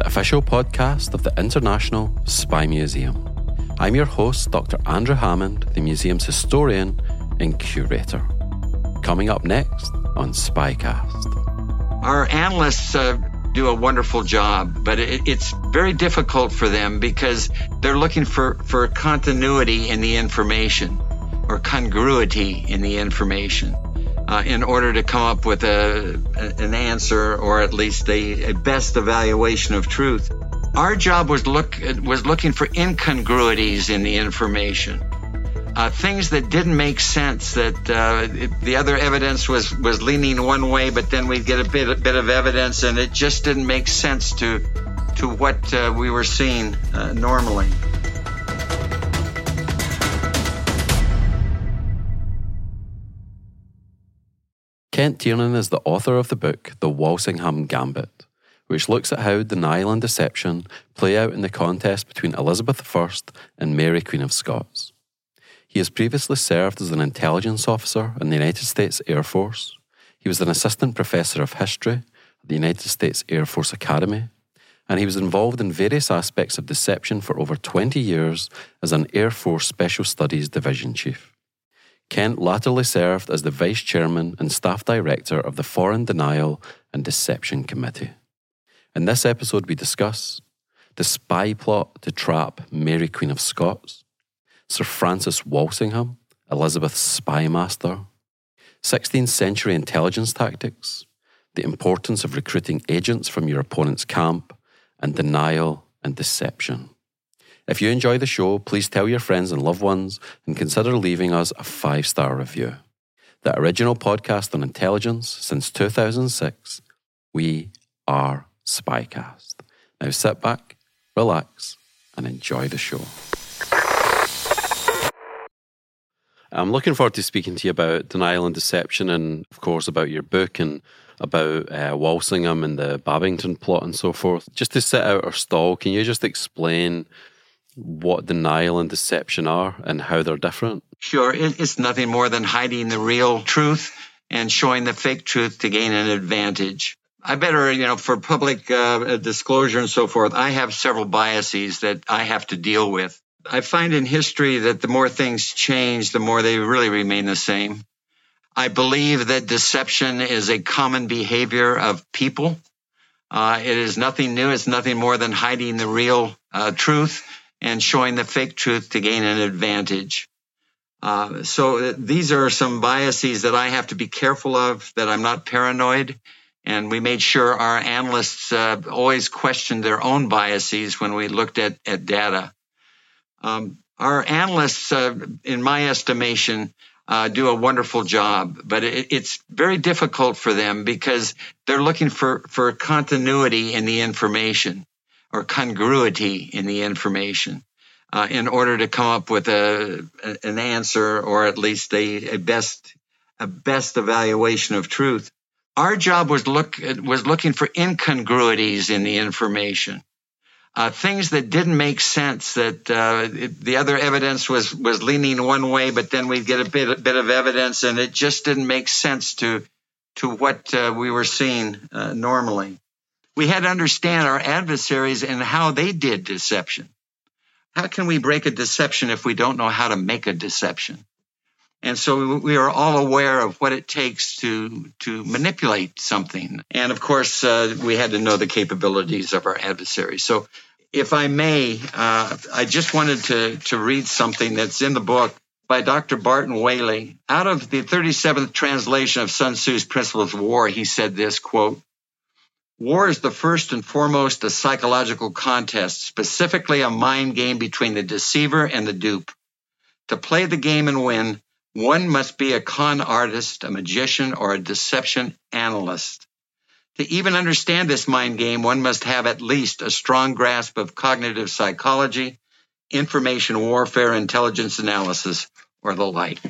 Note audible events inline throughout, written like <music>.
the official podcast of the International Spy Museum. I'm your host, Dr. Andrew Hammond, the museum's historian and curator. Coming up next on Spycast. Our analysts uh, do a wonderful job, but it, it's very difficult for them because they're looking for, for continuity in the information or congruity in the information uh, in order to come up with a, an answer or at least a, a best evaluation of truth. Our job was look was looking for incongruities in the information uh, things that didn't make sense. That uh, it, the other evidence was was leaning one way, but then we'd get a bit a bit of evidence, and it just didn't make sense to to what uh, we were seeing uh, normally. Kent Tiernan is the author of the book The Walsingham Gambit, which looks at how denial and deception play out in the contest between Elizabeth I and Mary, Queen of Scots. He has previously served as an intelligence officer in the United States Air Force. He was an assistant professor of history at the United States Air Force Academy, and he was involved in various aspects of deception for over 20 years as an Air Force Special Studies Division Chief. Kent latterly served as the Vice Chairman and Staff Director of the Foreign Denial and Deception Committee. In this episode, we discuss the spy plot to trap Mary Queen of Scots, Sir Francis Walsingham, Elizabeth's spymaster, 16th century intelligence tactics, the importance of recruiting agents from your opponent's camp, and denial and deception. If you enjoy the show, please tell your friends and loved ones and consider leaving us a five star review. The original podcast on intelligence since 2006. We are Spycast. Now sit back, relax, and enjoy the show. I'm looking forward to speaking to you about denial and deception, and of course about your book and about uh, Walsingham and the Babington plot and so forth. Just to set out our stall, can you just explain what denial and deception are and how they're different? Sure, it's nothing more than hiding the real truth and showing the fake truth to gain an advantage. I better, you know, for public uh, disclosure and so forth, I have several biases that I have to deal with. I find in history that the more things change, the more they really remain the same. I believe that deception is a common behavior of people. Uh, it is nothing new. It's nothing more than hiding the real uh, truth and showing the fake truth to gain an advantage. Uh, so these are some biases that I have to be careful of, that I'm not paranoid. And we made sure our analysts uh, always questioned their own biases when we looked at, at data. Um, our analysts, uh, in my estimation, uh, do a wonderful job, but it, it's very difficult for them because they're looking for, for continuity in the information or congruity in the information uh, in order to come up with a, an answer or at least a, a best a best evaluation of truth. Our job was look was looking for incongruities in the information uh, things that didn't make sense. That uh, it, the other evidence was was leaning one way, but then we'd get a bit a bit of evidence, and it just didn't make sense to to what uh, we were seeing uh, normally. We had to understand our adversaries and how they did deception. How can we break a deception if we don't know how to make a deception? And so we are all aware of what it takes to to manipulate something. And of course, uh, we had to know the capabilities of our adversaries. So If I may, uh, I just wanted to, to read something that's in the book by Dr. Barton Whaley. Out of the 37th translation of Sun Tzu's Principles of War, he said this quote, War is the first and foremost a psychological contest, specifically a mind game between the deceiver and the dupe. To play the game and win, one must be a con artist, a magician, or a deception analyst. To even understand this mind game, one must have at least a strong grasp of cognitive psychology, information warfare, intelligence analysis, or the like.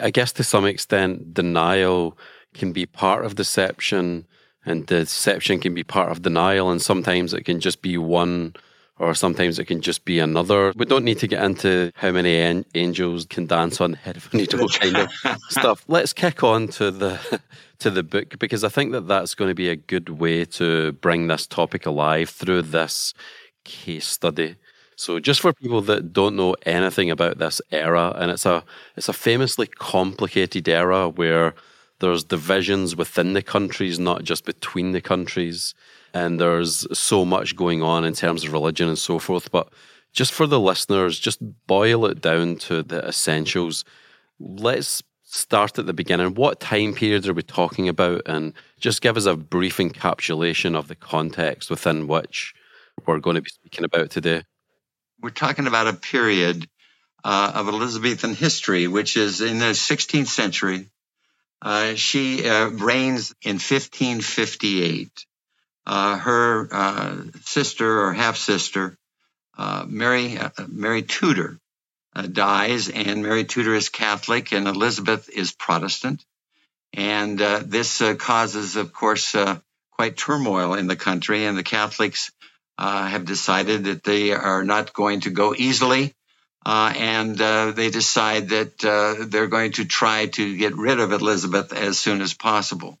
I guess to some extent, denial can be part of deception, and deception can be part of denial, and sometimes it can just be one or sometimes it can just be another. We don't need to get into how many an- angels can dance on the head of a needle kind of stuff. Let's kick on to the <laughs> to the book because I think that that's going to be a good way to bring this topic alive through this case study. So, just for people that don't know anything about this era, and it's a it's a famously complicated era where there's divisions within the countries, not just between the countries and there's so much going on in terms of religion and so forth. But just for the listeners, just boil it down to the essentials. Let's start at the beginning. What time period are we talking about? And just give us a brief encapsulation of the context within which we're going to be speaking about today. We're talking about a period uh, of Elizabethan history, which is in the 16th century. Uh, she uh, reigns in 1558 uh, her uh, sister or half sister, uh, Mary uh, Mary Tudor, dies, and Mary Tudor is Catholic, and Elizabeth is Protestant, and this causes, of course, quite turmoil in the country, and the Catholics have decided that they are not going to go easily. And they decide that they're going to try to get rid of Elizabeth as soon as possible.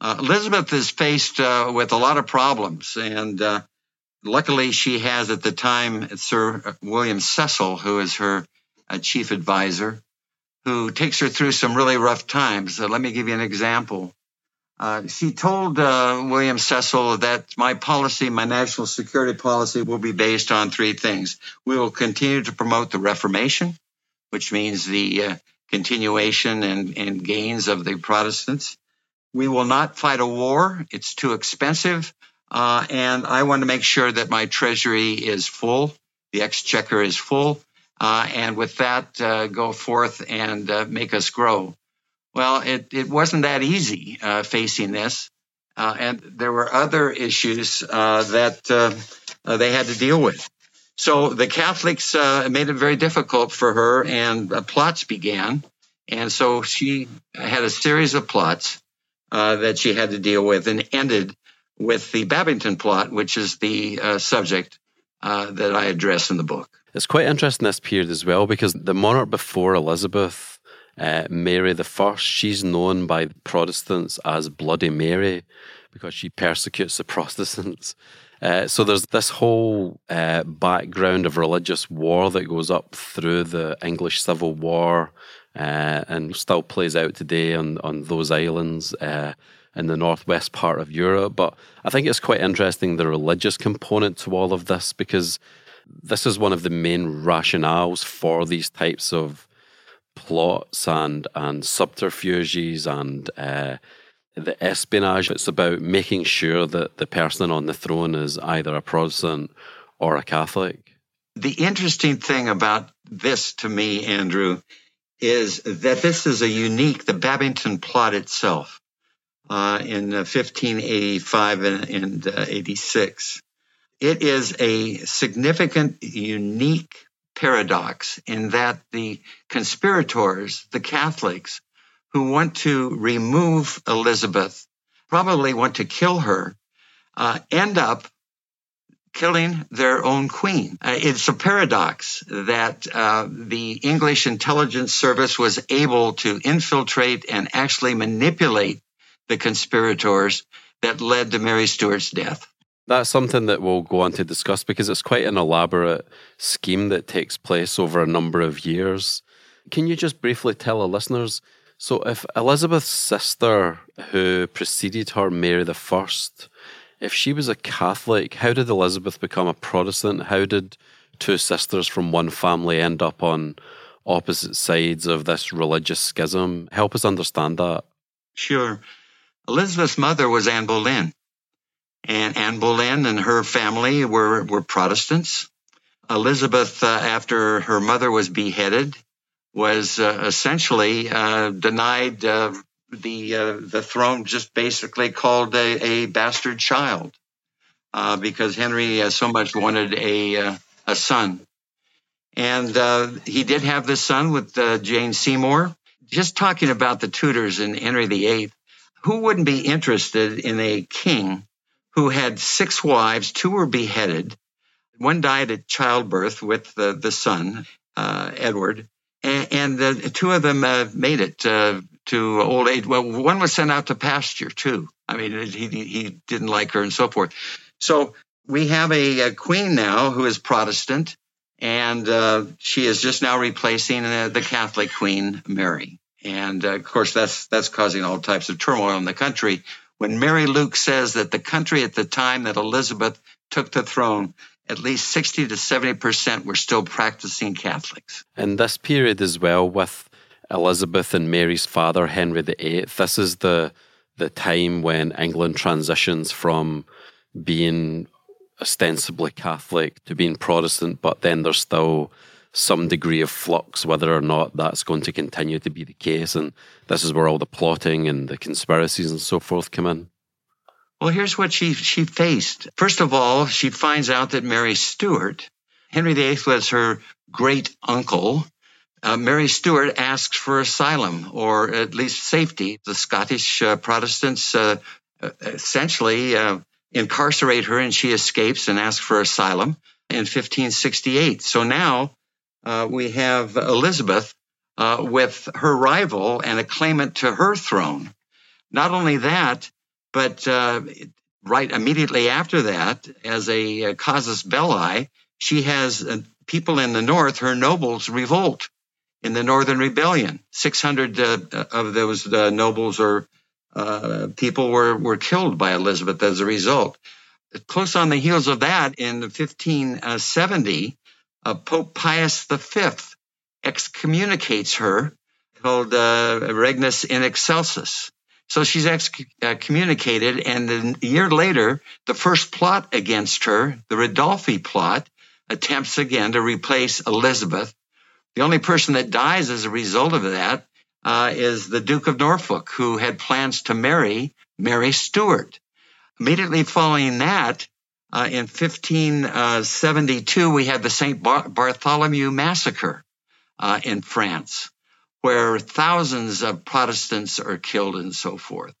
Uh, Elizabeth is faced uh, with a lot of problems, and uh, luckily she has at the time Sir William Cecil, who is her uh, chief advisor, who takes her through some really rough times. Uh, let me give you an example. Uh, she told William Cecil that my policy, my national security policy, will be based on three things. We will continue to promote the Reformation, which means the continuation and, and gains of the Protestants. We will not fight a war. It's too expensive. Uh, and I want to make sure that my treasury is full, the exchequer is full, uh, and with that, uh, go forth and uh, make us grow. Well, it, it wasn't that easy uh, facing this. Uh, and there were other issues that they had to deal with. So the Catholics made it very difficult for her, and plots began. And so she had a series of plots uh, that she had to deal with and ended with the Babington plot, which is the uh, subject uh, that I address in the book. It's quite interesting this period as well because the monarch before Elizabeth, uh, Mary the First, she's known by Protestants as Bloody Mary because she persecutes the <laughs> Protestants. Uh, so there's this whole uh, background of religious war that goes up through the English Civil War uh, and still plays out today on, on those islands uh, in the northwest part of Europe. But I think it's quite interesting the religious component to all of this because this is one of the main rationales for these types of plots and and subterfuges and uh, the espionage. It's about making sure that the person on the throne is either a Protestant or a Catholic. The interesting thing about this to me, Andrew, is that this is a unique, the Babington plot itself uh, in 1585 and, and uh, 86. It is a significant, unique paradox in that the conspirators, the Catholics, who want to remove Elizabeth, probably want to kill her, uh, end up killing their own queen. Uh, it's a paradox that uh, the English intelligence service was able to infiltrate and actually manipulate the conspirators that led to Mary Stuart's death. That's something that we'll go on to discuss because it's quite an elaborate scheme that takes place over a number of years. Can you just briefly tell our listeners? So, if Elizabeth's sister, who preceded her, Mary the First, if she was a Catholic, how did Elizabeth become a Protestant? How did two sisters from one family end up on opposite sides of this religious schism? Help us understand that. Sure. Elizabeth's mother was Anne Boleyn. And Anne Boleyn and her family were, were Protestants. Elizabeth, uh, after her mother was beheaded, was uh, essentially uh, denied uh, the uh, the throne. Just basically called a, a bastard child uh, because Henry so much wanted a a son, and he did have this son with Jane Seymour. Just talking about the Tudors and Henry VIII, who wouldn't be interested in a king who had six wives? Two were beheaded. One died at childbirth with the, the son, uh, Edward, and, and the two of them uh, made it uh, to old age. Well, one was sent out to pasture too. I mean, he he didn't like her and so forth. So we have a, a queen now who is Protestant, and uh, she is just now replacing uh, the Catholic Queen Mary. And uh, of course, that's that's causing all types of turmoil in the country. When Mary Luke says that the country at the time that Elizabeth took the throne at least 60 to 70% were still practicing Catholics. In this period as well, with Elizabeth and Mary's father, Henry VIII, this is the, the time when England transitions from being ostensibly Catholic to being Protestant, but then there's still some degree of flux whether or not that's going to continue to be the case. And this is where all the plotting and the conspiracies and so forth come in. Well, here's what she, she faced. First of all, she finds out that Mary Stuart, Henry VIII was her great uncle. Uh, Mary Stuart asks for asylum or at least safety. The Scottish uh, Protestants uh, essentially uh, incarcerate her and she escapes and asks for asylum in 1568. So now uh, we have Elizabeth with her rival and a claimant to her throne. Not only that, but uh, right immediately after that, as a, casus belli, she has uh, people in the north, her nobles, revolt in the Northern Rebellion. 600 uh, of those uh, nobles or uh, people were, were killed by Elizabeth as a result. Close on the heels of that, in 1570, uh, Pope Pius V excommunicates her, called Regnans in Excelsis. So she's excommunicated, uh, and a year later, the first plot against her, the Ridolfi plot, attempts again to replace Elizabeth. The only person that dies as a result of that uh, is the Duke of Norfolk, who had plans to marry Mary Stuart. Immediately following that, uh, in 1572, uh, we had the St. Bar- Bartholomew Massacre uh, in France where thousands of Protestants are killed and so forth.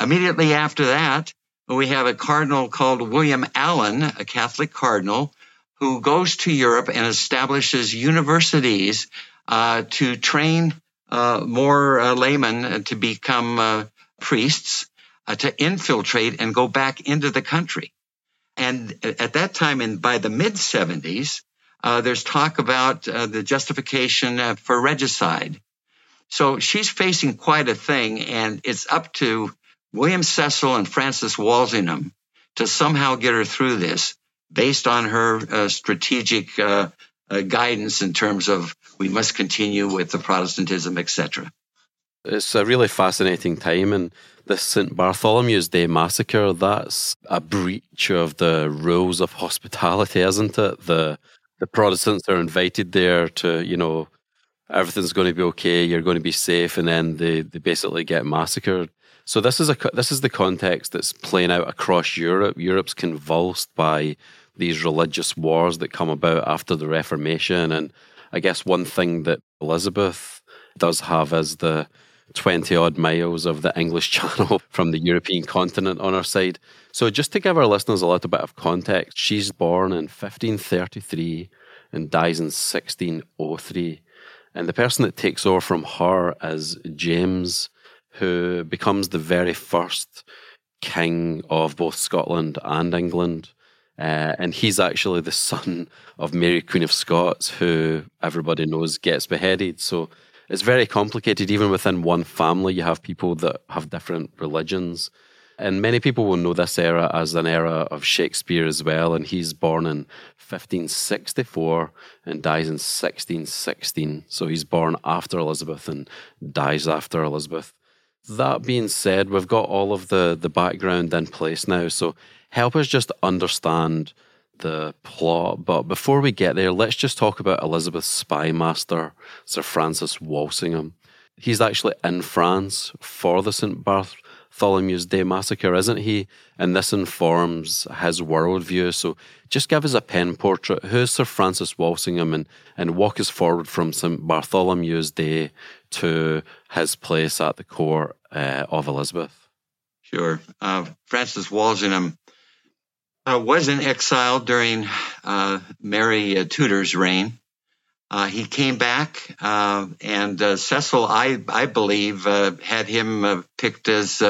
Immediately after that, we have a cardinal called William Allen, a Catholic cardinal, who goes to Europe and establishes universities uh, to train uh, more uh, laymen to become priests, to infiltrate and go back into the country. And at that time, and by the mid 70s, uh, there's talk about uh, the justification uh, for regicide. So she's facing quite a thing, and it's up to William Cecil and Francis Walsingham to somehow get her through this based on her uh, strategic uh, uh, guidance in terms of we must continue with the Protestantism, etc. It's a really fascinating time, and the St. Bartholomew's Day massacre, that's a breach of the rules of hospitality, isn't it? The the Protestants are invited there to, you know, everything's going to be okay, you're going to be safe, and then they, they basically get massacred. So this is a this is the context that's playing out across Europe. Europe's convulsed by these religious wars that come about after the Reformation, and I guess one thing that Elizabeth does have is the 20 odd miles of the English <laughs> Channel from the European continent on her side. So, just to give our listeners a little bit of context, she's born in 1533 and dies in 1603. And the person that takes over from her is James, who becomes the very first king of both Scotland and England. Uh, and he's actually the son of Mary, Queen of Scots, who everybody knows gets beheaded. So it's very complicated. Even within one family, you have people that have different religions. And many people will know this era as an era of Shakespeare as well. And he's born in 1564 and dies in 1616. So he's born after Elizabeth and dies after Elizabeth. That being said, we've got all of the, the background in place now. So help us just understand the plot. But before we get there, let's just talk about Elizabeth's spy master, Sir Francis Walsingham. He's actually in France for the St. Bartholomew's Day massacre, isn't he? And this informs his worldview. So just give us a pen portrait. Who's Sir Francis Walsingham and, and walk us forward from St. Bartholomew's Day to his place at the court uh, of Elizabeth? Sure. Uh, Francis Walsingham uh, was in exile during uh, Mary uh, Tudor's reign. Uh, he came back, uh, and Cecil, I, I believe, had him picked as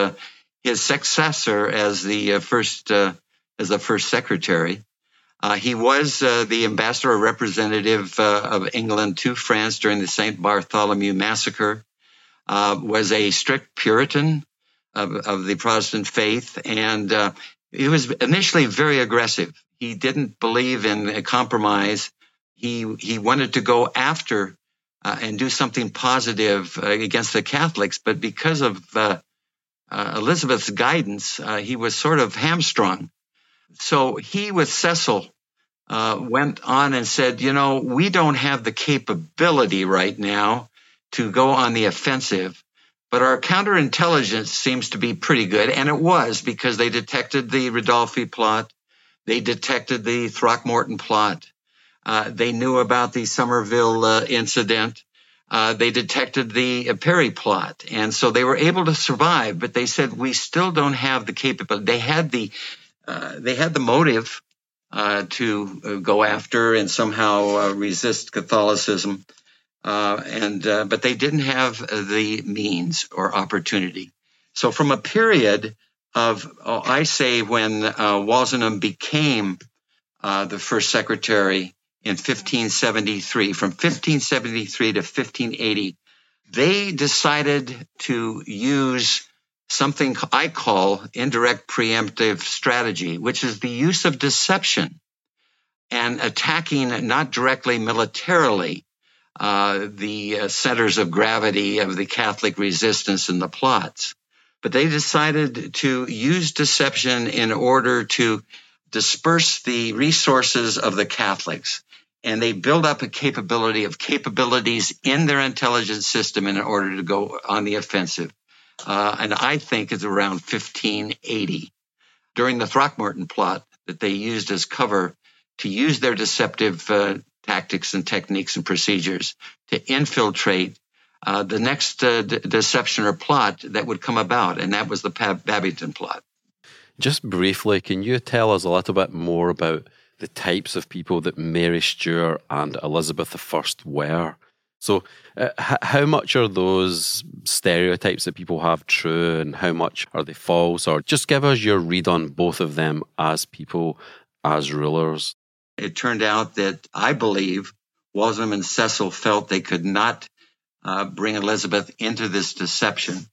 his successor as the first as the first secretary. he was the ambassador or representative of England to France during the Saint Bartholomew massacre. Uh was a strict Puritan of, of the Protestant faith, and he was initially very aggressive. He didn't believe in a compromise. He he wanted to go after uh, and do something positive uh, against the Catholics, but because of uh, uh Elizabeth's guidance, uh, he was sort of hamstrung. So he, with Cecil, uh, went on and said, "You know, we don't have the capability right now to go on the offensive." But our counterintelligence seems to be pretty good, and it was because they detected the Ridolfi plot, they detected the Throckmorton plot, uh, they knew about the Somerville uh, incident. Uh, they detected the Parry plot, and so they were able to survive. But they said we still don't have the capability. They had the uh, they had the motive uh, to uh, go after and somehow resist Catholicism, uh, and uh, but they didn't have the means or opportunity. So from a period of, oh, I say, when uh, Walsingham became uh, the first secretary in 1573, from 1573 to 1580, they decided to use something I call indirect preemptive strategy, which is the use of deception and attacking not directly militarily uh, the uh, centers of gravity of the Catholic resistance and the plots. But they decided to use deception in order to disperse the resources of the Catholics. And they build up a capability of capabilities in their intelligence system in order to go on the offensive. Uh, and I think it's around 1580 during the Throckmorton plot that they used as cover to use their deceptive uh, tactics and techniques and procedures to infiltrate uh, the next uh, deception or plot that would come about, and that was the Babington plot. Just briefly, can you tell us a little bit more about the types of people that Mary Stuart and Elizabeth I were? So, uh, h- how much are those stereotypes that people have true, and how much are they false? Or just give us your read on both of them as people, as rulers. It turned out that I believe Walsingham and Cecil felt they could not uh, bring Elizabeth into this deception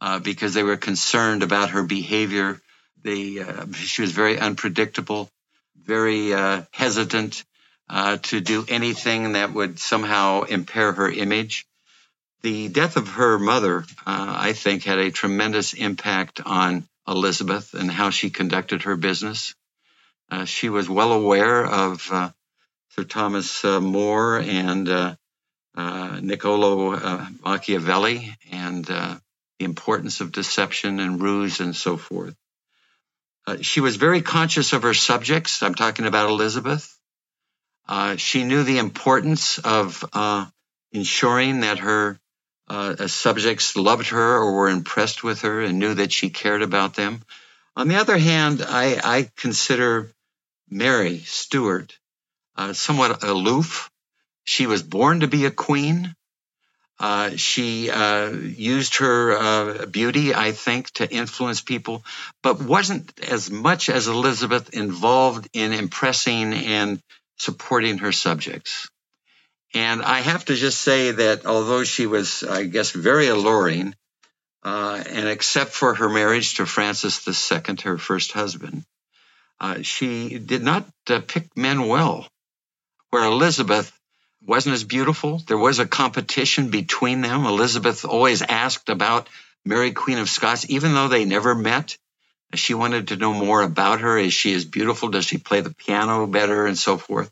uh, because they were concerned about her behavior. They, uh, she was very unpredictable, very uh, hesitant uh, to do anything that would somehow impair her image. The death of her mother, uh, I think, had a tremendous impact on Elizabeth and how she conducted her business. Uh, she was well aware of uh, Sir Thomas uh, More and uh, uh, Niccolo uh, Machiavelli and the importance of deception and ruse and so forth. she was very conscious of her subjects. I'm talking about Elizabeth. she knew the importance of ensuring that her subjects loved her or were impressed with her and knew that she cared about them. On the other hand, I, I consider Mary Stuart, uh, somewhat aloof. She was born to be a queen. Uh, she uh, used her uh, beauty, I think, to influence people, but wasn't as much as Elizabeth involved in impressing and supporting her subjects. And I have to just say that although she was, I guess, very alluring, uh, and except for her marriage to Francis II, her first husband, uh, she did not uh, pick men well. Where Elizabeth wasn't as beautiful, there was a competition between them. Elizabeth always asked about Mary, Queen of Scots, even though they never met. She wanted to know more about her. Is she as beautiful? Does she play the piano better? And so forth.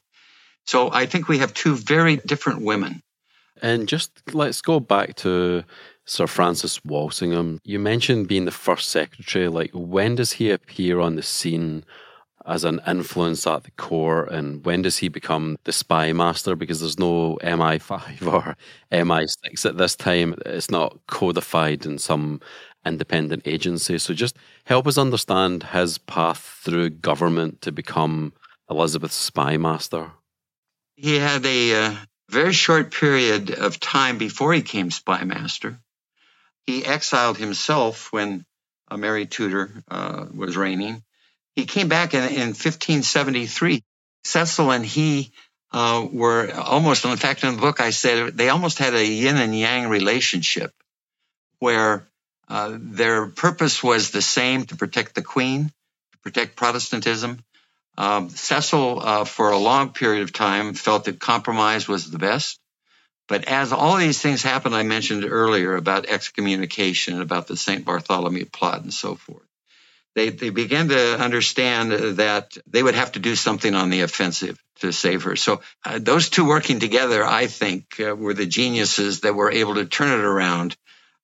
So I think we have two very different women. And just let's go back to Sir Francis Walsingham. You mentioned being the first secretary. Like, when does he appear on the scene as an influence at the core? and when does he become the spy master? Because there's no MI5 <laughs> or MI6 at this time. It's not codified in some independent agency. So just help us understand his path through government to become Elizabeth's spy master. He had a uh, very short period of time before he came spy master. He exiled himself when uh, Mary Tudor uh, was reigning. He came back in, in 1573. Cecil and he uh, were almost, in fact, in the book I said they almost had a yin and yang relationship where uh, their purpose was the same to protect the queen, to protect Protestantism. Um, Cecil, uh, for a long period of time, felt that compromise was the best. But as all these things happened, I mentioned earlier about excommunication, about the St. Bartholomew plot, and so forth, they, they began to understand that they would have to do something on the offensive to save her. So uh, those two working together, I think, uh, were the geniuses that were able to turn it around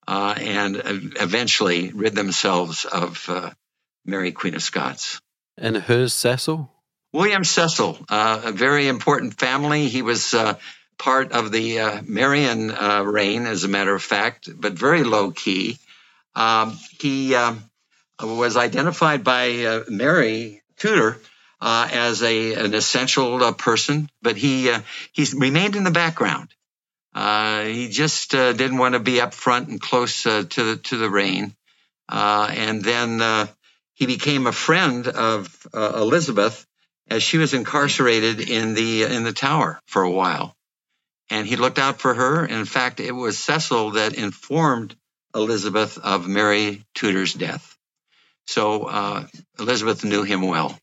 uh, and eventually rid themselves of uh, Mary, Queen of Scots. And who's Cecil? William Cecil, uh, a very important family. He was uh, part of the uh, Marian uh, reign, as a matter of fact, but very low key. Um, he um, was identified by Mary Tudor as a an essential person, but he he remained in the background. Uh, he just uh, didn't want to be up front and close uh, to the to the reign. Uh, and then uh, he became a friend of uh, Elizabeth as she was incarcerated in the in the Tower for a while. And he looked out for her. In fact, it was Cecil that informed Elizabeth of Mary Tudor's death. So Elizabeth knew him well.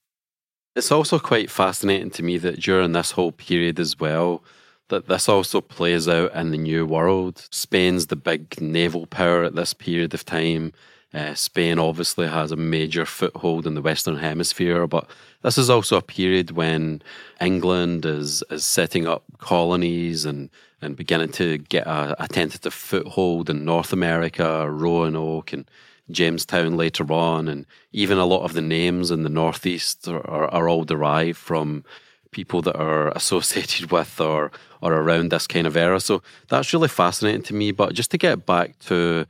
It's also quite fascinating to me that during this whole period as well, that this also plays out in the New World. Spain's the big naval power at this period of time. Uh, Spain obviously has a major foothold in the Western Hemisphere, but this is also a period when England is is setting up colonies and and beginning to get a, a tentative foothold in North America, Roanoke and Jamestown later on, and even a lot of the names in the Northeast are, are, are all derived from people that are <laughs> associated with or or around this kind of era. So that's really fascinating to me. But just to get back to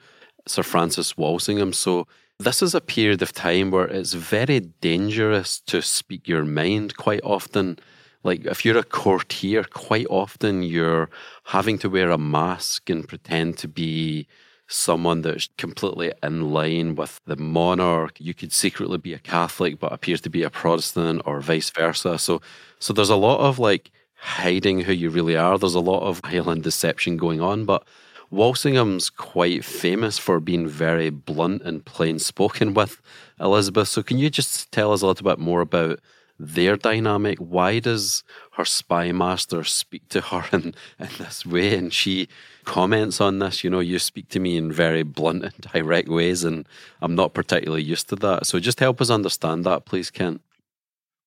Sir Francis Walsingham, so this is a period of time where it's very dangerous to speak your mind quite often. Like if you're a courtier, quite often you're having to wear a mask and pretend to be someone that's completely in line with the monarch. You could secretly be a Catholic but appears to be a Protestant or vice versa. So so there's a lot of like hiding who you really are. There's a lot of Highland deception going on, but Walsingham's quite famous for being very blunt and plain spoken with Elizabeth. So can you just tell us a little bit more about their dynamic. Why does her spy master speak to her in, in this way? And she comments on this, you know, you speak to me in very blunt and direct ways, and I'm not particularly used to that. So just help us understand that, please, Kent.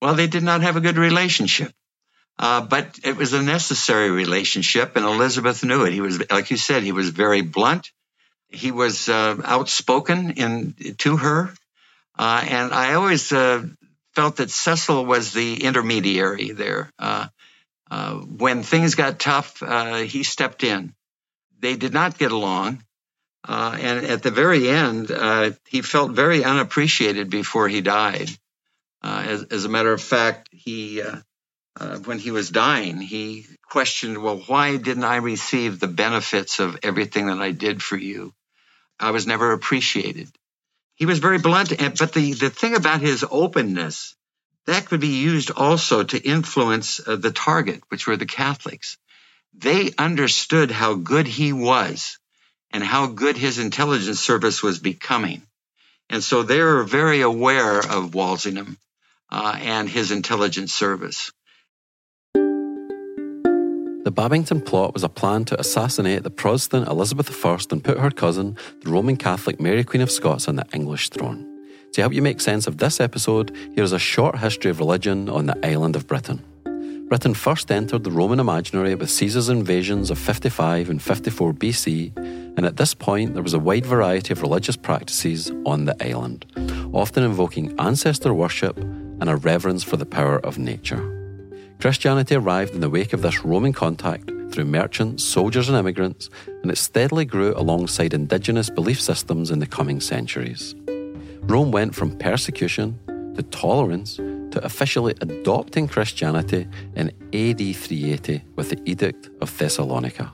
Well, they did not have a good relationship. Uh, but it was a necessary relationship, and Elizabeth knew it. He was, like you said, he was very blunt. He was uh, outspoken in to her, uh, and I always uh, felt that Cecil was the intermediary there. Uh, uh, when things got tough, uh, he stepped in. They did not get along. Uh, and at the very end, uh, he felt very unappreciated before he died. Uh, as, as, a matter of fact, he, when he was dying, he questioned, well, why didn't I receive the benefits of everything that I did for you? I was never appreciated he was very blunt. But the, the thing about his openness, that could be used also to influence uh, the target, which were the Catholics. They understood how good he was and how good his intelligence service was becoming. And so they were very aware of Walsingham uh, and his intelligence service. The Babington plot was a plan to assassinate the Protestant Elizabeth I and put her cousin, the Roman Catholic Mary Queen of Scots, on the English throne. To help you make sense of this episode, here is a short history of religion on the island of Britain. Britain first entered the Roman imaginary with Caesar's invasions of 55 and 54 BC, and at this point there was a wide variety of religious practices on the island, often invoking ancestor worship and a reverence for the power of nature. Christianity arrived in the wake of this Roman contact through merchants, soldiers, and immigrants, and it steadily grew alongside indigenous belief systems in the coming centuries. Rome went from persecution to tolerance to officially adopting Christianity in AD 380 with the Edict of Thessalonica.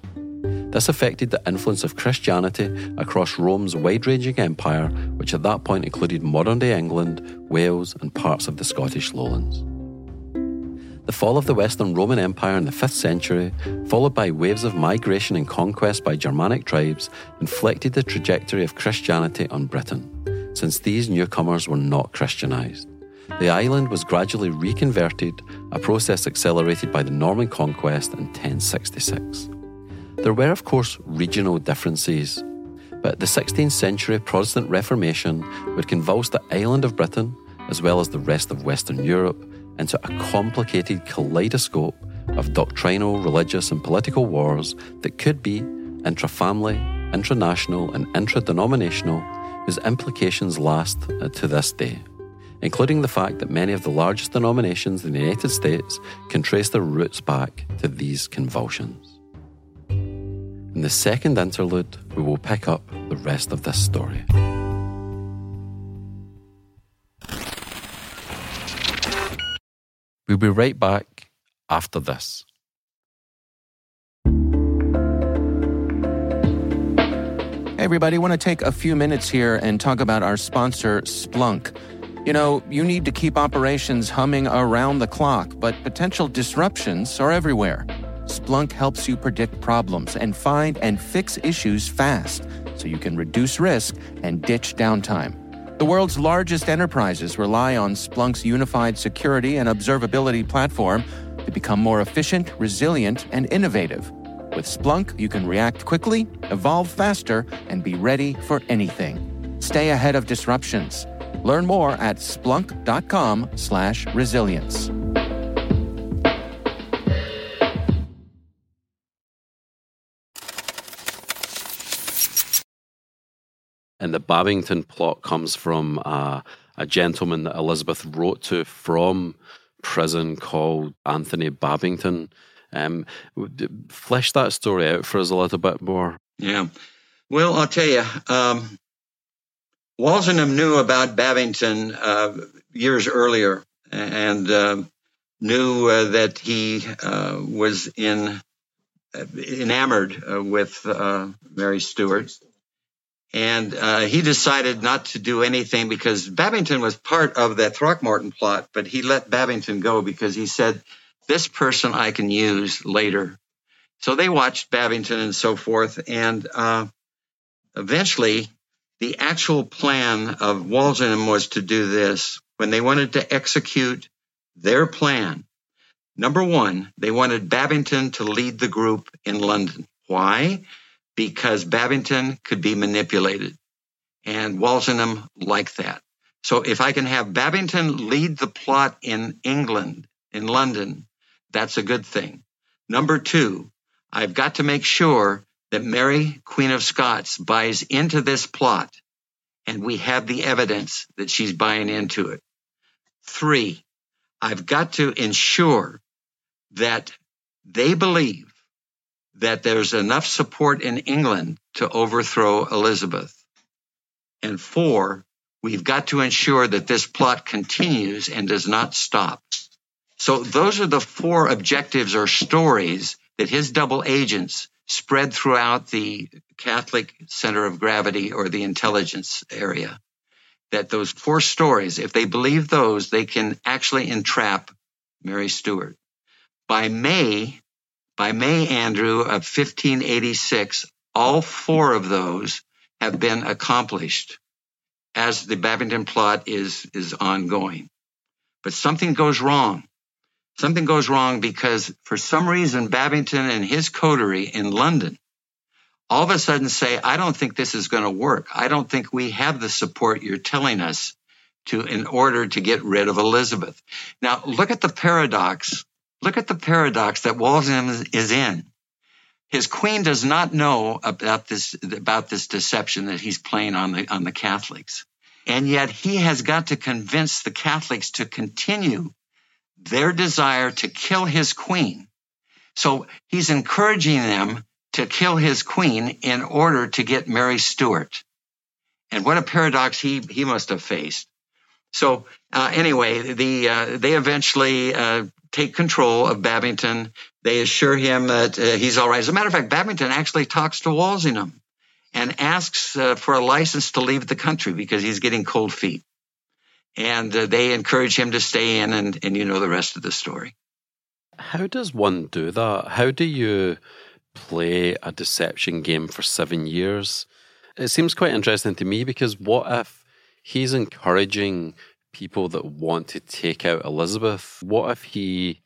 This affected the influence of Christianity across Rome's wide ranging empire, which at that point included modern day England, Wales, and parts of the Scottish lowlands. The fall of the Western Roman Empire in the 5th century, followed by waves of migration and conquest by Germanic tribes, inflected the trajectory of Christianity on Britain, since these newcomers were not Christianized. The island was gradually reconverted, a process accelerated by the Norman conquest in 1066. There were, of course, regional differences, but the 16th century Protestant Reformation would convulse the island of Britain, as well as the rest of Western Europe, into a complicated kaleidoscope of doctrinal, religious, and political wars that could be intra-family, intranational, and intradenominational, whose implications last to this day, including the fact that many of the largest denominations in the United States can trace their roots back to these convulsions. In the second interlude, we will pick up the rest of this story. We'll be right back after this. Hey, everybody, want to take a few minutes here and talk about our sponsor, Splunk. You know, you need to keep operations humming around the clock, but potential disruptions are everywhere. Splunk helps you predict problems and find and fix issues fast so you can reduce risk and ditch downtime. The world's largest enterprises rely on Splunk's unified security and observability platform to become more efficient, resilient, and innovative. With Splunk, you can react quickly, evolve faster, and be ready for anything. Stay ahead of disruptions. Learn more at splunk.com/resilience. And the Babington plot comes from uh, a gentleman that Elizabeth wrote to from prison called Anthony Babington. Um, flesh that story out for us a little bit more. Yeah. Well, I'll tell you, um, Walsingham knew about Babington uh, years earlier and uh, knew uh, that he uh, was in uh, enamored uh, with Mary Stuart and uh, he decided not to do anything because Babington was part of that Throckmorton plot, but he let Babington go because he said, This person I can use later. So they watched Babington and so forth. And uh, eventually, the actual plan of Walsingham was to do this. When they wanted to execute their plan, number one, they wanted Babington to lead the group in London. Why? Because Babington could be manipulated. And Walsingham liked that. So if I can have Babington lead the plot in England, in London, that's a good thing. Number two, I've got to make sure that Mary, Queen of Scots, buys into this plot and we have the evidence that she's buying into it. Three, I've got to ensure that they believe that there's enough support in England to overthrow Elizabeth. And four, we've got to ensure that this plot continues and does not stop. So those are the four objectives or stories that his double agents spread throughout the Catholic center of gravity or the intelligence area. That those four stories, if they believe those, they can actually entrap Mary Stuart. By May by May, Andrew, of 1586, all four of those have been accomplished as the Babington plot is, is ongoing. But something goes wrong. Something goes wrong because for some reason, Babington and his coterie in London all of a sudden say, I don't think this is going to work. I don't think we have the support you're telling us to in order to get rid of Elizabeth. Now, look at the paradox. Look at the paradox that Walsingham is in. His queen does not know about this about this deception that he's playing on the on the Catholics. And yet he has got to convince the Catholics to continue their desire to kill his queen. So he's encouraging them to kill his queen in order to get Mary Stuart. And what a paradox he, he must have faced. So uh, anyway, the uh, they eventually uh, take control of Babington. They assure him that uh, he's all right. As a matter of fact, Babington actually talks to Walsingham and asks uh, for a license to leave the country because he's getting cold feet. And uh, they encourage him to stay in, and, and you know the rest of the story. How does one do that? How do you play a deception game for seven years? It seems quite interesting to me because what if he's encouraging people that want to take out Elizabeth? What if he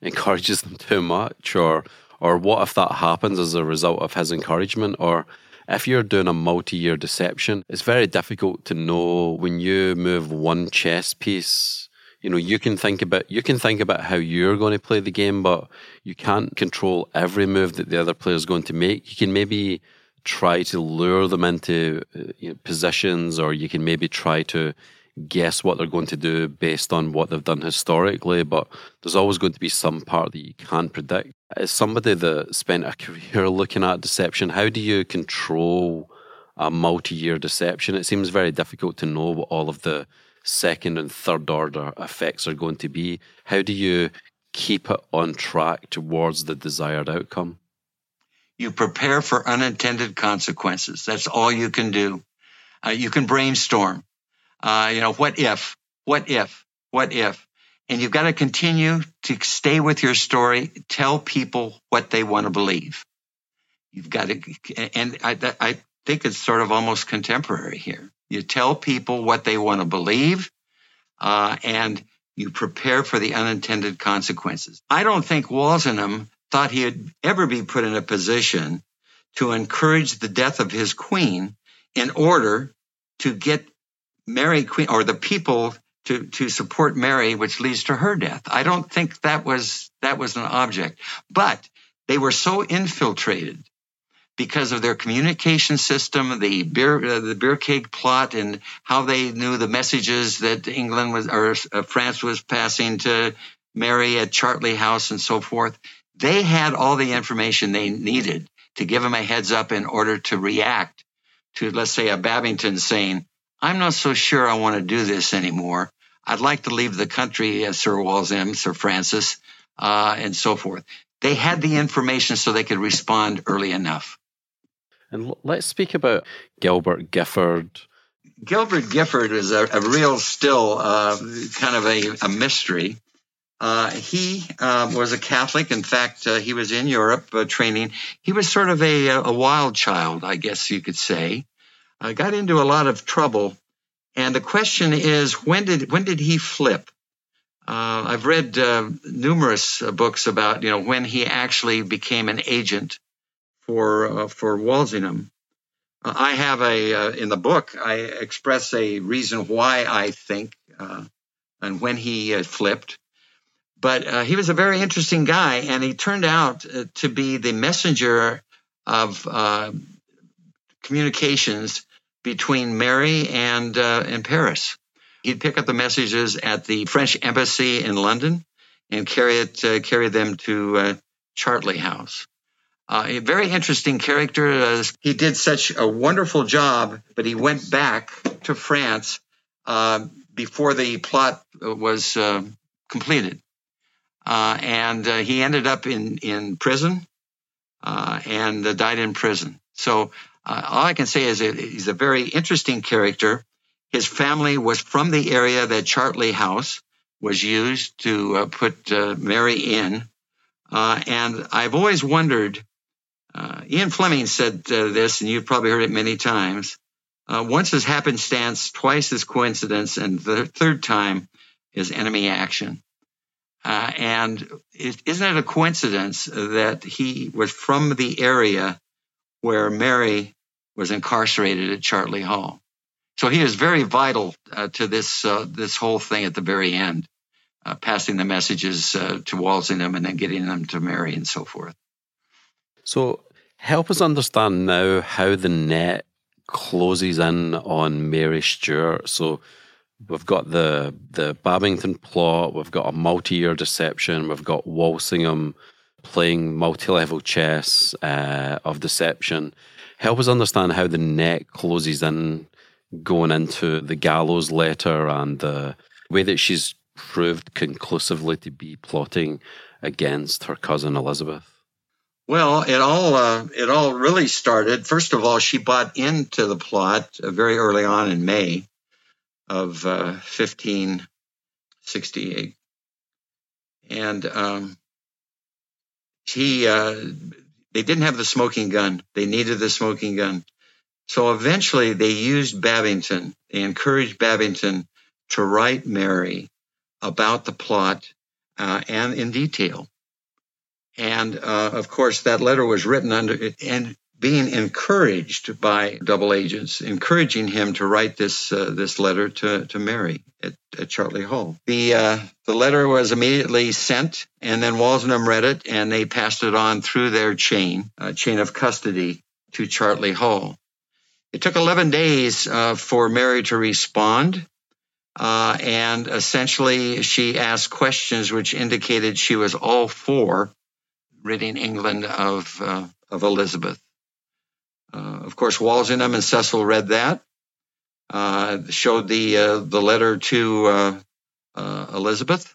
encourages them too much, or or what if that happens as a result of his encouragement, or if you're doing a multi-year deception, it's very difficult to know when you move one chess piece. You know, you can think about you can think about how you're going to play the game, but you can't control every move that the other player is going to make. You can maybe try to lure them into uh, you know, positions, or you can maybe try to guess what they're going to do based on what they've done historically, but there's always going to be some part that you can't predict. As somebody that spent a career <laughs> looking at deception, how do you control a multi year deception? It seems very difficult to know what all of the second and third order effects are going to be. How do you keep it on track towards the desired outcome? You prepare for unintended consequences. That's all you can do. Uh, you can brainstorm. Uh, you know, what if, what if, what if? And you've got to continue to stay with your story, tell people what they want to believe. You've got to, and I, I think it's sort of almost contemporary here. You tell people what they want to believe, uh, and you prepare for the unintended consequences. I don't think Walsingham thought he'd ever be put in a position to encourage the death of his queen in order to get Mary Queen or the people to to support Mary, which leads to her death. I don't think that was that was an object, but they were so infiltrated because of their communication system, the beer uh, the beer keg plot, and how they knew the messages that England was or uh, France was passing to Mary at Chartley House and so forth. They had all the information they needed to give them a heads up in order to react to, let's say, a Babington saying, I'm not so sure I want to do this anymore. I'd like to leave the country, as Sir Walsingham, Sir Francis, uh, and so forth. They had the information so they could respond early enough. And let's speak about Gilbert Gifford. Gilbert Gifford is a, a real, still uh, kind of a, a mystery. Uh, he uh, was a Catholic. In fact, uh, he was in Europe uh, training. He was sort of a, a wild child, I guess you could say. I got into a lot of trouble. And the question is, when did when did he flip? Uh, I've read uh, numerous uh, books about you know when he actually became an agent for uh, for Walsingham. Uh, I have a uh, in the book I express a reason why I think and when he flipped. But he was a very interesting guy, and he turned out to be the messenger of communications between Mary and uh, Paris. He'd pick up the messages at the French embassy in London and carry it uh, carry them to uh, Chartley House. Uh, a very interesting character. Uh, he did such a wonderful job, but he went back to France uh, before the plot was completed, and he ended up in in prison and died in prison. So uh, all I can say is he's a very interesting character. His family was from the area that Chartley House was used to uh, put uh, Mary in. Uh, and I've always wondered Uh, Ian Fleming said uh, this, and you've probably heard it many times. Once is happenstance, twice is coincidence, and the third time is enemy action. Uh, and is not it a coincidence that he was from the area where Mary was incarcerated at Chartley Hall? So he is very vital uh, to this uh, this whole thing at the very end, uh, passing the messages uh, to Walsingham and then getting them to Mary and so forth. So help us understand now how the net closes in on Mary Stuart. So we've got the the Babington plot, we've got a multi-year deception, we've got Walsingham playing multi-level chess uh, of deception. Help us understand how the net closes in going into the gallows letter and the way that she's proved conclusively to be plotting against her cousin Elizabeth. Well, it all uh, it all really started. First of all, she bought into the plot uh, very early on in May of uh, 1568, and um, he uh, they didn't have the smoking gun. They needed the smoking gun, so eventually they used Babington. They encouraged Babington to write Mary about the plot uh, and in detail. And uh, of course, that letter was written under and being encouraged by double agents, encouraging him to write this uh, this letter to, to Mary at, at Chartley Hall. The uh, the letter was immediately sent, and then Walsingham read it, and they passed it on through their chain uh, chain of custody to Chartley Hall. It took 11 days uh, for Mary to respond. Uh, and essentially, she asked questions which indicated she was all for ridding England of, uh, of Elizabeth. Uh, of course, Walsingham and Cecil read that, uh, showed the, uh, the letter to uh, uh, Elizabeth,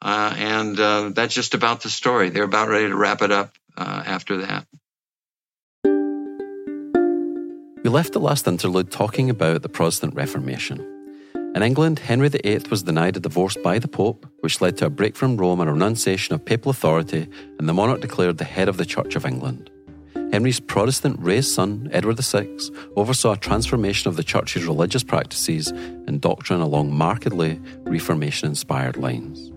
and that's just about the story. They're about ready to wrap it up after that. We left the last interlude talking about the Protestant Reformation. In England, Henry VIII was denied a divorce by the Pope, which led to a break from Rome and a renunciation of papal authority, and the monarch declared the head of the Church of England. Henry's Protestant raised son, Edward VI, oversaw a transformation of the Church's religious practices and doctrine along markedly Reformation inspired lines.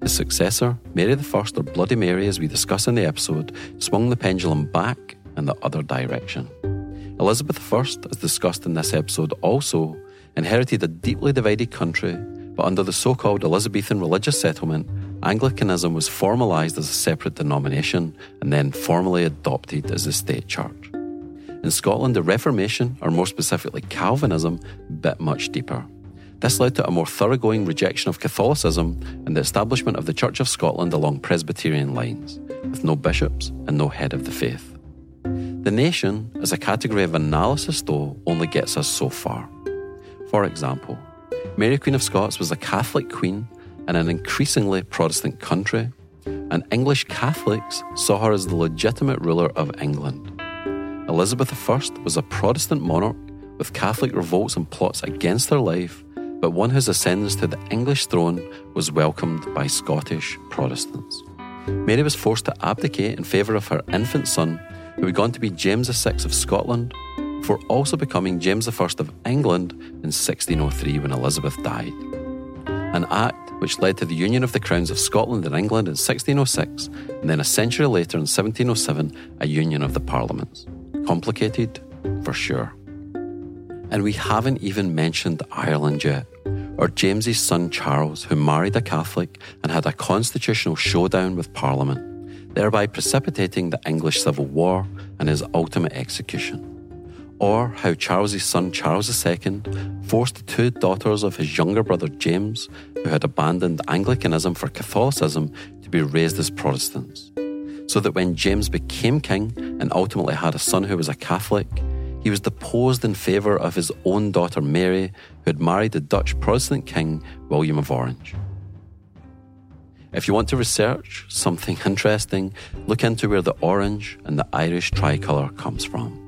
His successor, Mary I, or Bloody Mary, as we discuss in the episode, swung the pendulum back in the other direction. Elizabeth I, as discussed in this episode, also inherited a deeply divided country, but under the so called Elizabethan religious settlement, Anglicanism was formalised as a separate denomination and then formally adopted as the state church. In Scotland, the Reformation, or more specifically Calvinism, bit much deeper. This led to a more thoroughgoing rejection of Catholicism and the establishment of the Church of Scotland along Presbyterian lines, with no bishops and no head of the faith. The nation, as a category of analysis, though, only gets us so far. For example, Mary Queen of Scots was a Catholic queen in an increasingly Protestant country, and English Catholics saw her as the legitimate ruler of England. Elizabeth I was a Protestant monarch with Catholic revolts and plots against her life, but one whose ascendance to the English throne was welcomed by Scottish Protestants. Mary was forced to abdicate in favour of her infant son, who had gone to be James VI of Scotland before also becoming James I of England in 1603 when Elizabeth died. An act which led to the union of the crowns of Scotland and England in 1606, and then a century later in 1707, a union of the parliaments. Complicated, for sure. And we haven't even mentioned Ireland yet, or James's son Charles, who married a Catholic and had a constitutional showdown with Parliament, thereby precipitating the English Civil War and his ultimate execution or how Charles's son Charles II forced the two daughters of his younger brother James, who had abandoned Anglicanism for Catholicism, to be raised as Protestants. So that when James became king and ultimately had a son who was a Catholic, he was deposed in favour of his own daughter Mary, who had married the Dutch Protestant king William of Orange. If you want to research something <laughs> interesting, look into where the orange and the Irish tricolour comes from.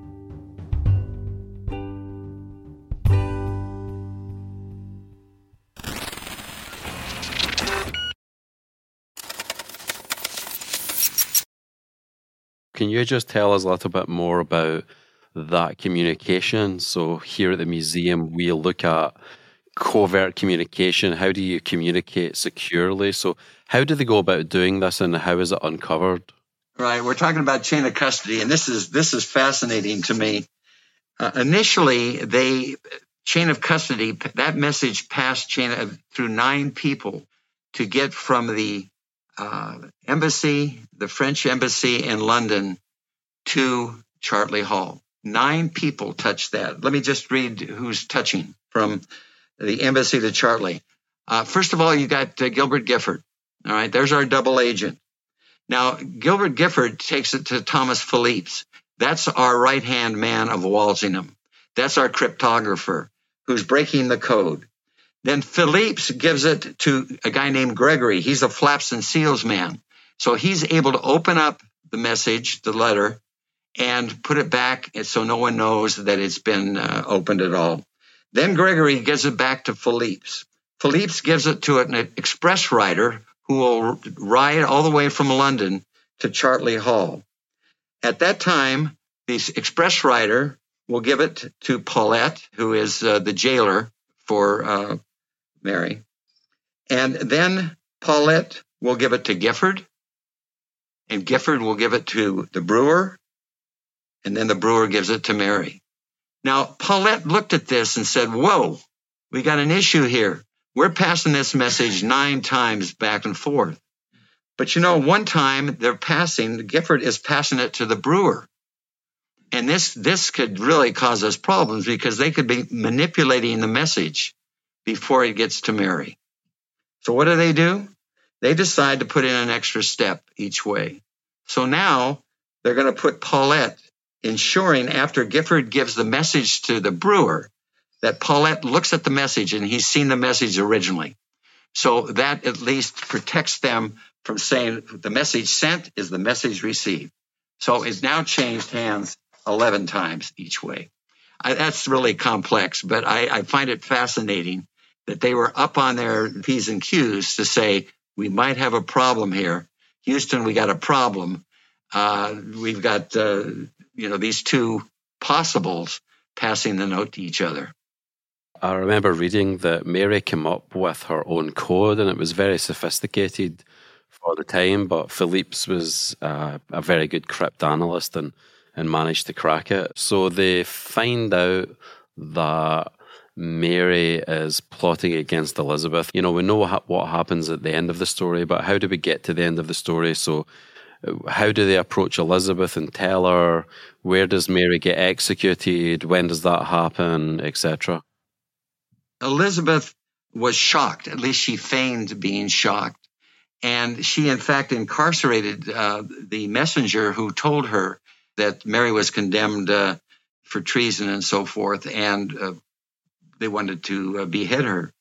Can you just tell us a little bit more about that communication? So, here at the museum, we look at covert communication. How do you communicate securely? So, how do they go about doing this and how is it uncovered? Right. We're talking about chain of custody, and this is this is fascinating to me. Uh, initially, they chain of custody that message passed chain of, through nine people to get from the uh, embassy, the French embassy in London, to Chartley Hall. Nine people touched that. Let me just read who's touching from the embassy to Chartley. Uh, first of all, you got uh, Gilbert Gifford. All right, there's our double agent. Now, Gilbert Gifford takes it to Thomas Phelippes. That's our right hand man of Walsingham. That's our cryptographer who's breaking the code. Then Phelippes gives it to a guy named Gregory. He's a flaps and seals man. So he's able to open up the message, the letter, and put it back so no one knows that it's been uh, opened at all. Then Gregory gives it back to Phelippes. Phelippes gives it to an express rider who will ride all the way from London to Chartley Hall. At that time, the express rider will give it to Paulet, who is uh, the jailer for uh, Mary. And then Paulet will give it to Gifford, and Gifford will give it to the brewer, and then the brewer gives it to Mary. Now, Paulet looked at this and said, Whoa, we got an issue here. We're passing this message nine times back and forth. But you know, one time they're passing, Gifford is passing it to the brewer. And this, this could really cause us problems because they could be manipulating the message before it gets to Mary. So what do they do? They decide to put in an extra step each way. So now they're going to put Paulet ensuring after Gifford gives the message to the brewer that Paulet looks at the message and he's seen the message originally. So that at least protects them from saying the message sent is the message received. So it's now changed hands 11 times each way. I, that's really complex, but I, I find it fascinating that they were up on their P's and Q's to say, we might have a problem here. Houston, we got a problem. Uh, we've got, uh, you know, these two possibles passing the note to each other. I remember reading that Mary came up with her own code and it was very sophisticated for the time, but Phelippes was uh, a very good cryptanalyst and and managed to crack it. So they find out that Mary is plotting against Elizabeth. You know, we know what happens at the end of the story, but how do we get to the end of the story? So, uh, how do they approach Elizabeth and tell her? Where does Mary get executed? When does that happen, etc.? Elizabeth was shocked. At least she feigned being shocked. And she, in fact, incarcerated uh, the messenger who told her that Mary was condemned uh, for treason and so forth, and uh, they wanted to uh, behead her.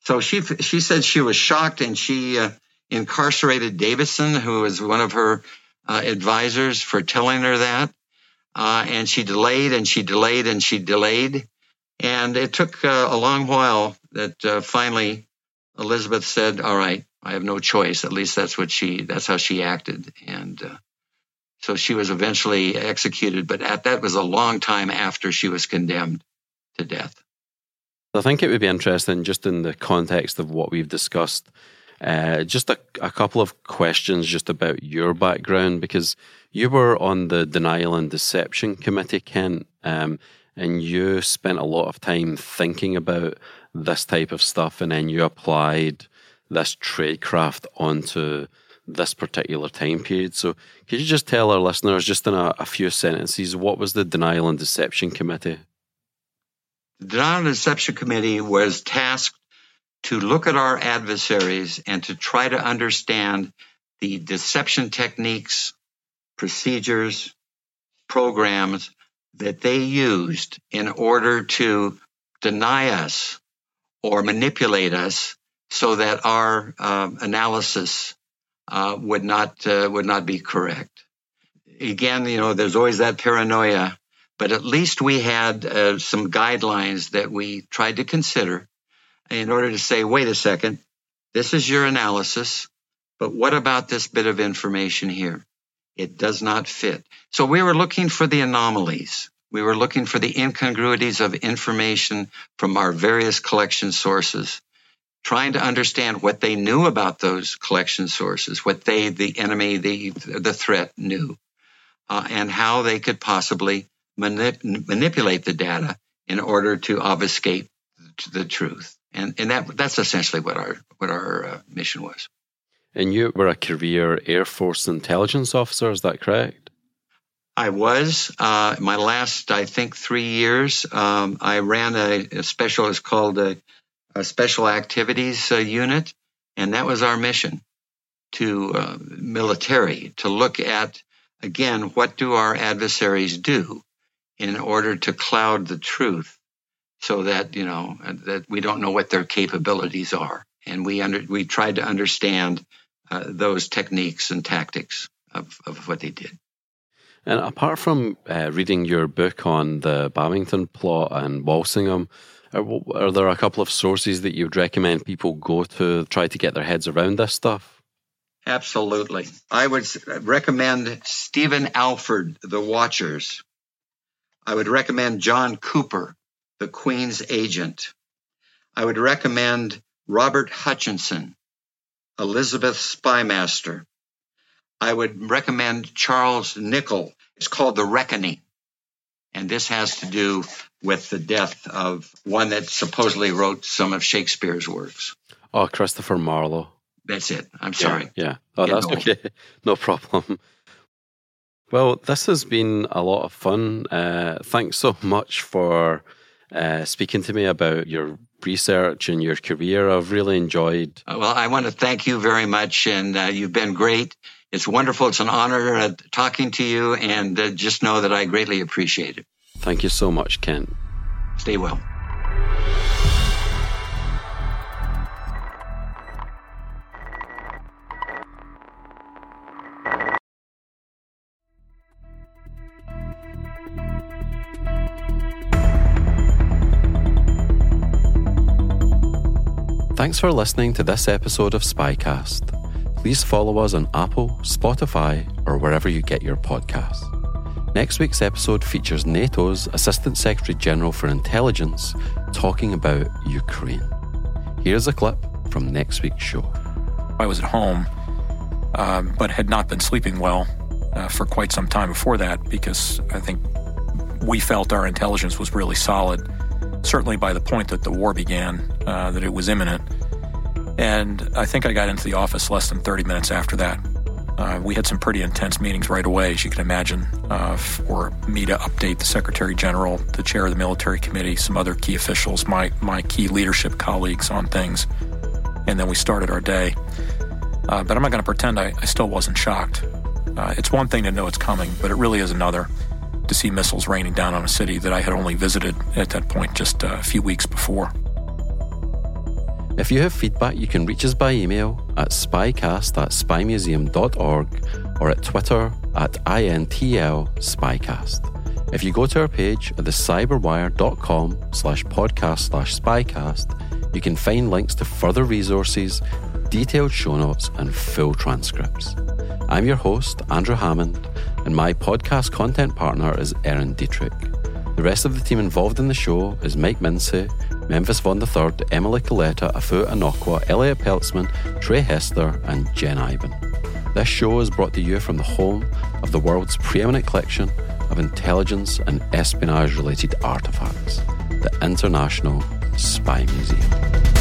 So she she said she was shocked, and she uh, incarcerated Davison, who was one of her uh, advisors, for telling her that. Uh, and she delayed, and she delayed, and she delayed, and it took a long while that finally Elizabeth said, "All right, I have no choice." At least that's what she that's how she acted, and so she was eventually executed, but at, that was a long time after she was condemned to death. I think it would be interesting, just in the context of what we've discussed, uh, just a, a, couple of questions just about your background, because you were on the Denial and Deception Committee, Kent, um, and you spent a lot of time thinking about this type of stuff, and then you applied this tradecraft onto this particular time period. So, could you just tell our listeners, just in a, a few sentences, what was the Denial and Deception Committee? The Denial and Deception Committee was tasked to look at our adversaries and to try to understand the deception techniques, procedures, programs that they used in order to deny us or manipulate us so that our uh, analysis uh, would not uh, would not be correct. Again, you know, there's always that paranoia, but at least we had uh, some guidelines that we tried to consider in order to say, wait a second, this is your analysis, but what about this bit of information here? It does not fit. So we were looking for the anomalies. We were looking for the incongruities of information from our various collection sources, trying to understand what they knew about those collection sources, what they, the enemy, the, the threat knew, uh, and how they could possibly manip- manipulate the data in order to obfuscate the truth. And, and that, that's essentially what our, what our uh, mission was. And you were a career Air Force intelligence officer, is that correct? I was. Uh, my last, I think, three years, um, I ran a, a, special, it's called a, a Special Activities uh, Unit, and that was our mission to uh, military to look at, again, what do our adversaries do in order to cloud the truth so that, you know, that we don't know what their capabilities are. And we under, we tried to understand uh, those techniques and tactics of, of what they did. And apart from uh, reading your book on the Babington plot and Walsingham, are, are, there a couple of sources that you would recommend people go to try to get their heads around this stuff? Absolutely. I would recommend Stephen Alford, The Watchers. I would recommend John Cooper, The Queen's Agent. I would recommend Robert Hutchinson, Elizabeth Spymaster. I would recommend Charles Nicholl. It's called The Reckoning. And this has to do with the death of one that supposedly wrote some of Shakespeare's works. Oh, Christopher Marlowe. That's it. I'm sorry. Yeah. yeah. Oh, that's okay. <laughs> No problem. Well, this has been a lot of fun. Uh, thanks so much for uh, speaking to me about your research and your career. I've really enjoyed. Uh, well, I want to thank you very much, and uh, you've been great. It's wonderful. It's an honor uh, talking to you, and uh, just know that I greatly appreciate it. Thank you so much, Kent. Stay well. Thanks for listening to this episode of Spycast. Please follow us on Apple, Spotify, or wherever you get your podcasts. Next week's episode features NATO's Assistant Secretary General for Intelligence talking about Ukraine. Here's a clip from next week's show. I was at home, um, but had not been sleeping well uh, for quite some time before that because I think we felt our intelligence was really solid certainly by the point that the war began, uh, that it was imminent. And I think I got into the office less than 30 minutes after that. Uh, we had some pretty intense meetings right away, as you can imagine, uh, for me to update the Secretary General, the chair of the military committee, some other key officials, my, my key leadership colleagues on things. And then we started our day. Uh, but I'm not going to pretend I, I, still wasn't shocked. Uh, it's one thing to know it's coming, but it really is another to see missiles raining down on a city that I had only visited at that point just a few weeks before. If you have feedback, you can reach us by email at spycast at spymuseum.org or at Twitter at INTL Spycast. If you go to our page at thecyberwire.com slash podcast slash spycast, you can find links to further resources, detailed show notes, and full transcripts. I'm your host, Andrew Hammond, and my podcast content partner is Erin Dietrich. The rest of the team involved in the show is Mike Mincy, Memphis Von to Emily Coletta, Afua Anokwa, Elliot Peltzman, Trey Hester, and Jen Eiben. This show is brought to you from the home of the world's preeminent collection of intelligence and espionage related artifacts, the International Spy Museum.